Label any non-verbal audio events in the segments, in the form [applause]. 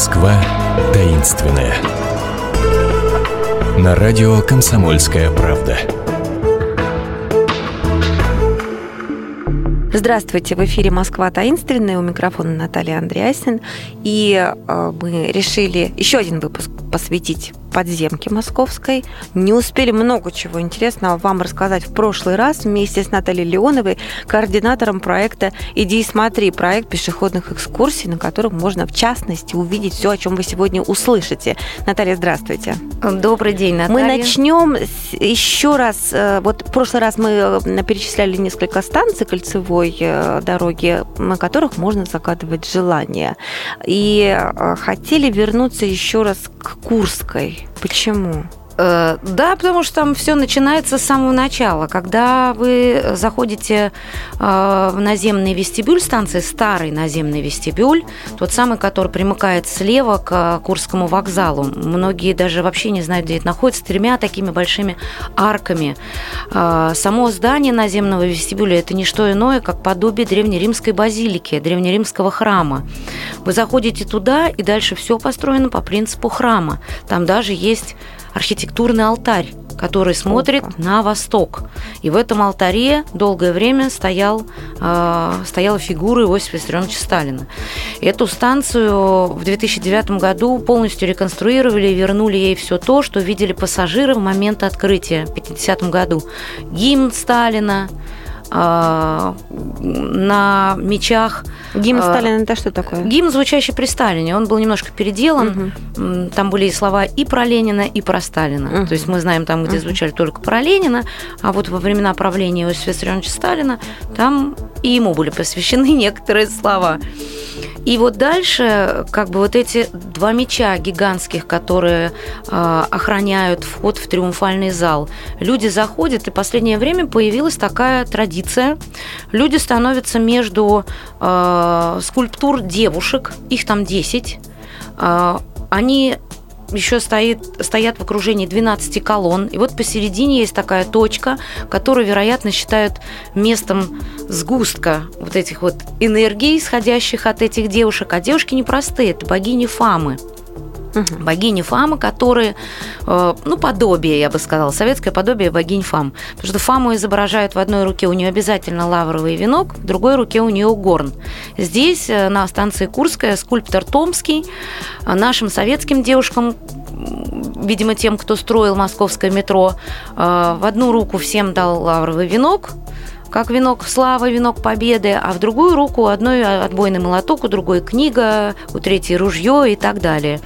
Москва таинственная. На радио «Комсомольская правда». Здравствуйте, в эфире «Москва таинственная», у микрофона Наталья Андреасин. И э, мы решили еще один выпуск посвятить подземке московской. Не успели много чего интересного вам рассказать в прошлый раз вместе с Натальей Леоновой, координатором проекта «Иди и смотри», проект пешеходных экскурсий, на котором можно, в частности, увидеть все, о чем вы сегодня услышите. Наталья, здравствуйте. Добрый день, Наталья. Мы начнем еще раз. Э, вот в прошлый раз мы э, перечисляли несколько станций кольцевой э, дороги, на которых можно загадывать желания. И хотели вернуться еще раз к Курской. Почему? Э, да, потому что там все начинается с самого начала. Когда вы заходите э, в наземный вестибюль станции, старый наземный вестибюль, тот самый, который примыкает слева к Курскому вокзалу. Многие даже вообще не знают, где это находится, с тремя такими большими арками. Э, само здание наземного вестибюля – это не что иное, как подобие древнеримской базилики, древнеримского храма. Вы заходите туда, и дальше все построено по принципу храма. Там даже есть архитектурный алтарь, который смотрит на восток. И в этом алтаре долгое время стоял, э, стояла фигура Иосифа Виссарионовича Сталина. Эту станцию в 2009 году полностью реконструировали и вернули ей все то, что видели пассажиры в момент открытия в 50 году. Гимн Сталина, на мечах. Гимн а, Сталина это что такое? Гимн, звучащий при Сталине. Он был немножко переделан. Угу. Там были слова и про Ленина, и про Сталина. Угу. То есть мы знаем там, где угу. звучали только про Ленина, а вот во времена правления Иосифа Виссарионовича Сталина там и ему были посвящены [laughs] некоторые слова. И вот дальше, как бы вот эти два меча гигантских, которые э, охраняют вход в триумфальный зал, люди заходят, и в последнее время появилась такая традиция. Люди становятся между э, скульптур девушек, их там 10. Э, они еще стоит, стоят в окружении 12 колонн. И вот посередине есть такая точка, которую, вероятно, считают местом сгустка вот этих вот энергий, исходящих от этих девушек. А девушки непростые, это богини Фамы угу. богини Фамы, которые, э, ну, подобие, я бы сказала, советское подобие богинь Фам. Потому что Фаму изображают в одной руке у нее обязательно лавровый венок, в другой руке у нее горн. Здесь, э, на станции Курская, скульптор Томский нашим советским девушкам видимо, тем, кто строил московское метро, э, в одну руку всем дал лавровый венок, как венок славы, венок победы, а в другую руку одной отбойный молоток, у другой книга, у третьей ружье и так далее.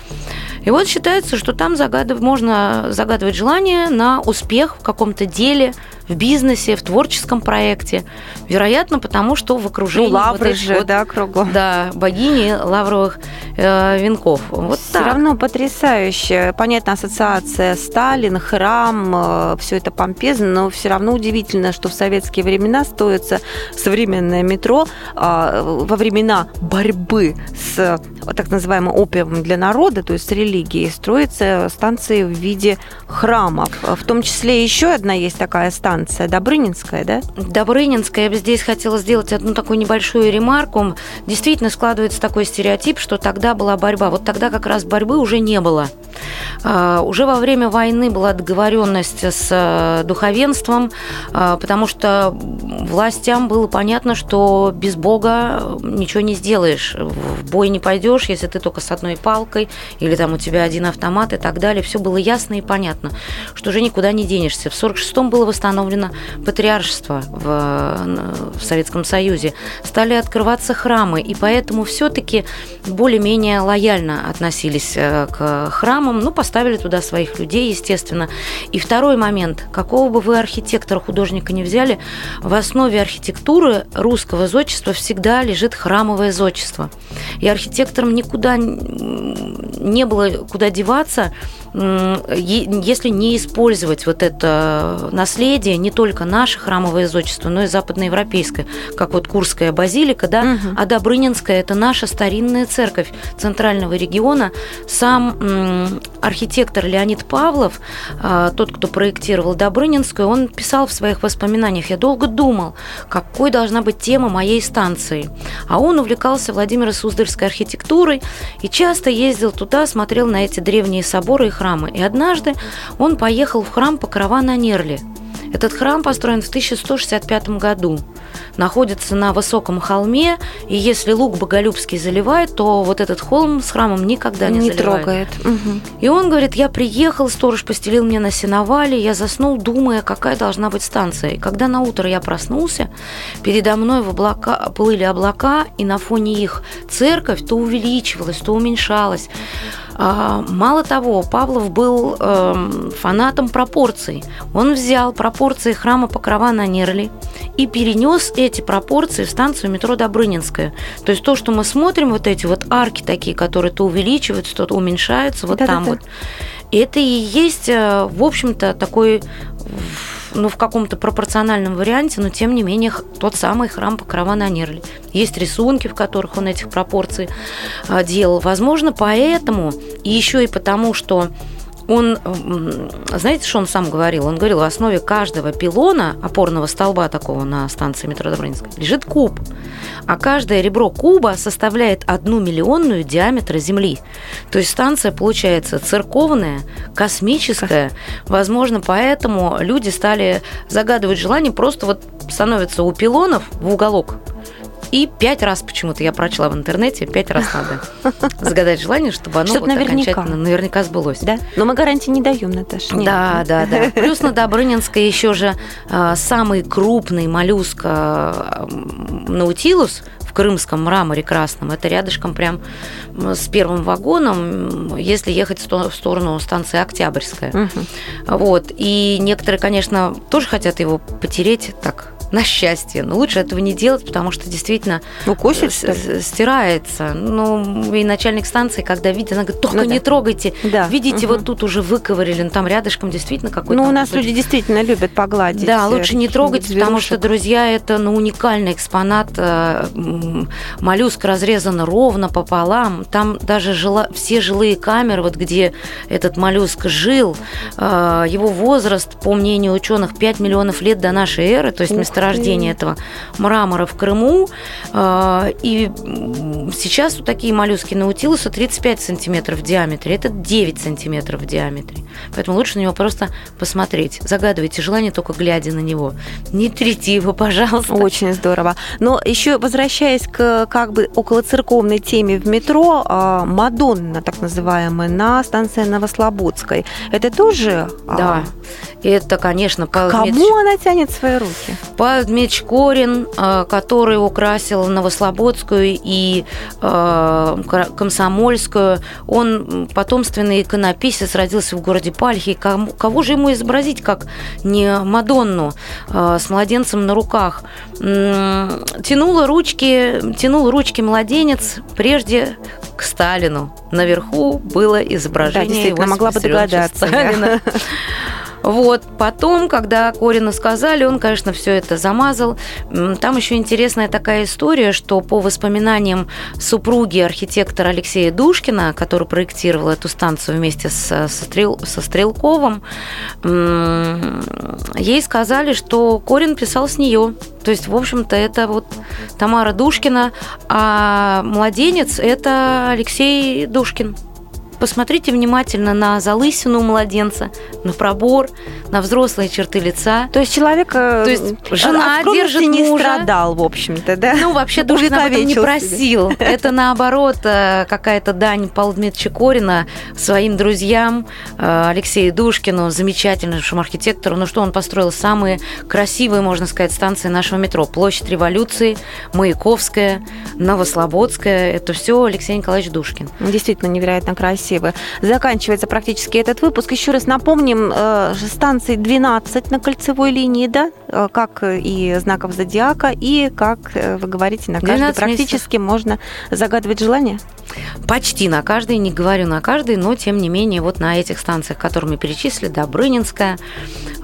И вот считается, что там загадыв... можно загадывать желание на успех в каком-то деле, в бизнесе, в творческом проекте. Вероятно, потому что в окружении... Ну, лавры вот же, вот, да, кругом. Да, богини лавровых э, венков. Вот Все так. равно потрясающе. Понятно, ассоциация Сталин, храм, э, все это помпезно, но все равно удивительно, что в советские времена строится современное метро э, во времена борьбы с э, так называемым опиумом для народа, то есть с религией, строятся станции в виде храмов. В том числе еще одна есть такая станция Добрынинская, да? Добрынинская. Я бы здесь хотела сделать одну такую небольшую ремарку. Действительно складывается такой стереотип, что тогда была борьба. Вот тогда как раз борьбы уже не было. А, уже во время войны была договоренность с э, духовенством, а, потому что властям было понятно, что без Бога ничего не сделаешь. В бой не пойдешь, если ты только с одной палкой, или там у тебя один автомат и так далее. Все было ясно и понятно, что уже никуда не денешься. В 1946-м было восстановлено патриаршество в, в Советском Союзе. Стали открываться храмы, и поэтому все-таки более-менее лояльно относились э, к храмам храмом, ну, поставили туда своих людей, естественно. И второй момент, какого бы вы архитектора, художника не взяли, в основе архитектуры русского зодчества всегда лежит храмовое зодчество. И архитекторам никуда не было куда деваться, если не использовать вот это наследие, не только наше храмовое зодчество, но и западноевропейское, как вот Курская базилика, да, угу. а Добрынинская – это наша старинная церковь центрального региона. Сам архитектор Леонид Павлов, а, тот, кто проектировал Добрынинскую, он писал в своих воспоминаниях, я долго думал, какой должна быть тема моей станции. А он увлекался Владимира Суздальской архитектурой и часто ездил туда, смотрел на эти древние соборы и храмы. И однажды он поехал в храм Покрова на Нерли. Этот храм построен в 1165 году находится на высоком холме, и если лук Боголюбский заливает, то вот этот холм с храмом никогда не, не заливает. трогает. Угу. И он говорит, я приехал, сторож постелил мне на сеновале, я заснул, думая, какая должна быть станция. И когда на утро я проснулся, передо мной в облака, плыли облака, и на фоне их церковь то увеличивалась, то уменьшалась. Мало того, Павлов был э, фанатом пропорций. Он взял пропорции храма Покрова на Нерли и перенес эти пропорции в станцию метро Добрынинская. То есть то, что мы смотрим, вот эти вот арки такие, которые то увеличиваются, то уменьшаются, вот да, там да, вот. Это и есть, э, в общем-то, такой ну, в каком-то пропорциональном варианте, но тем не менее тот самый храм Покрова на Нерли. Есть рисунки, в которых он этих пропорций а, делал. Возможно, поэтому, и еще и потому, что он, знаете, что он сам говорил? Он говорил, в основе каждого пилона, опорного столба такого на станции метро Добрынинская, лежит куб. А каждое ребро куба составляет одну миллионную диаметра Земли. То есть станция получается церковная, космическая. Возможно, поэтому люди стали загадывать желание просто вот становятся у пилонов в уголок и пять раз почему-то я прочла в интернете, пять раз надо [laughs] загадать желание, чтобы оно вот наверняка. окончательно наверняка сбылось. Да? Но мы гарантии не даем, Наташа. Нет. Да, да, да. [laughs] Плюс на Добрынинской еще же а, самый крупный моллюск а, наутилус в крымском мраморе красном. Это рядышком прям с первым вагоном, если ехать в сторону станции Октябрьская. Угу. Вот. И некоторые, конечно, тоже хотят его потереть так на счастье. Но лучше этого не делать, потому что действительно Укусит, стирается. Ну, и начальник станции, когда видит, она говорит, только ну, не да. трогайте. Да. Видите, угу. вот тут уже выковырили, ну, там рядышком действительно какой-то... Ну, у нас люди действительно любят погладить. Да, лучше не трогать, потому что, друзья, это ну, уникальный экспонат. Э, моллюск разрезан ровно пополам. Там даже жила, все жилые камеры, вот где этот моллюск жил, э, его возраст, по мнению ученых, 5 миллионов лет до нашей эры, то есть место месторождения этого мрамора в Крыму. А, и сейчас вот такие моллюски наутилуса 35 сантиметров в диаметре. Это 9 сантиметров в диаметре. Поэтому лучше на него просто посмотреть. Загадывайте желание, только глядя на него. Не трите его, пожалуйста. Очень здорово. Но еще возвращаясь к как бы около церковной теме в метро, а, Мадонна, так называемая, на станции Новослободской. Это тоже... А, да. Это, конечно, Павел Кому она тянет свои руки? Павел Дмитриевич Корин, э, который украсил Новослободскую и э, Комсомольскую. Он потомственный иконописец, родился в городе Пальхи. Кого же ему изобразить, как не Мадонну э, с младенцем на руках? Тянула ручки, тянул ручки младенец прежде к Сталину. Наверху было изображение да, могла бы догадаться. Сталина. [laughs] Вот. Потом, когда Корина сказали, он, конечно, все это замазал. Там еще интересная такая история, что по воспоминаниям супруги архитектора Алексея Душкина, который проектировал эту станцию вместе со, Стрел, со Стрелковым, ей сказали, что Корин писал с нее. То есть, в общем-то, это вот Тамара Душкина, а младенец – это Алексей Душкин. Посмотрите внимательно на залысину младенца, на пробор, на взрослые черты лица. То есть человек, э, то есть жена держит не мужа. страдал, в общем-то, да? Ну, вообще Душин об этом не просил. [laughs] Это, наоборот, э, какая-то дань Павла Дмитриевича Корина своим друзьям, э, Алексею Душкину, замечательнейшему архитектору. Ну что, он построил самые красивые, можно сказать, станции нашего метро. Площадь Революции, Маяковская, Новослободская. Это все Алексей Николаевич Душкин. Действительно невероятно красиво красивы. Заканчивается практически этот выпуск. Еще раз напомним, э, станции 12 на кольцевой линии, да? Э, как и знаков зодиака, и, как вы говорите, на каждый практически месяцев. можно загадывать желание? Почти на каждой, не говорю на каждой, но тем не менее вот на этих станциях, которые мы перечислили, Добрынинская,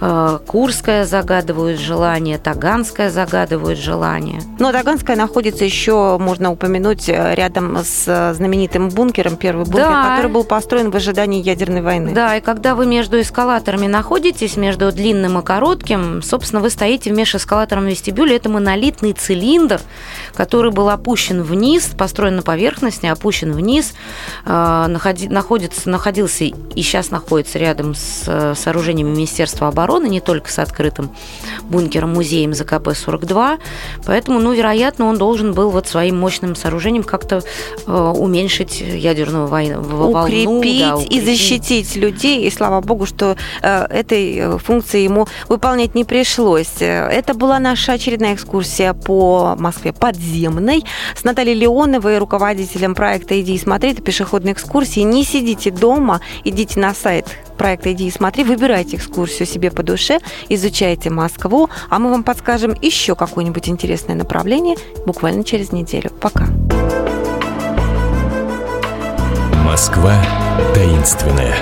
э, Курская загадывают желание, Таганская загадывают желание. Но Таганская находится еще, можно упомянуть, э, рядом с знаменитым бункером, первый бункер, да. который был построен в ожидании ядерной войны. Да, и когда вы между эскалаторами находитесь, между длинным и коротким, собственно, вы стоите в межэскалаторном вестибюле, это монолитный цилиндр, который был опущен вниз, построен на поверхности, опущен вниз, э, находится, находился и сейчас находится рядом с э, сооружениями Министерства обороны, не только с открытым бункером-музеем ЗКП-42, поэтому, ну, вероятно, он должен был вот своим мощным сооружением как-то э, уменьшить ядерную войну, укрепить, волну. Да, укрепить и защитить людей, и слава богу, что этой функции ему выполнять не пришлось. Это была наша очередная экскурсия по Москве подземной с Натальей Леоновой, руководителем проекта «Иди и смотри», это пешеходные экскурсии. Не сидите дома, идите на сайт проекта «Иди и смотри», выбирайте экскурсию себе по душе, изучайте Москву, а мы вам подскажем еще какое-нибудь интересное направление буквально через неделю. Пока. Москва таинственная.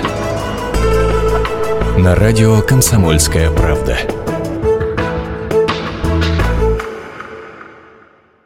На радио «Комсомольская правда».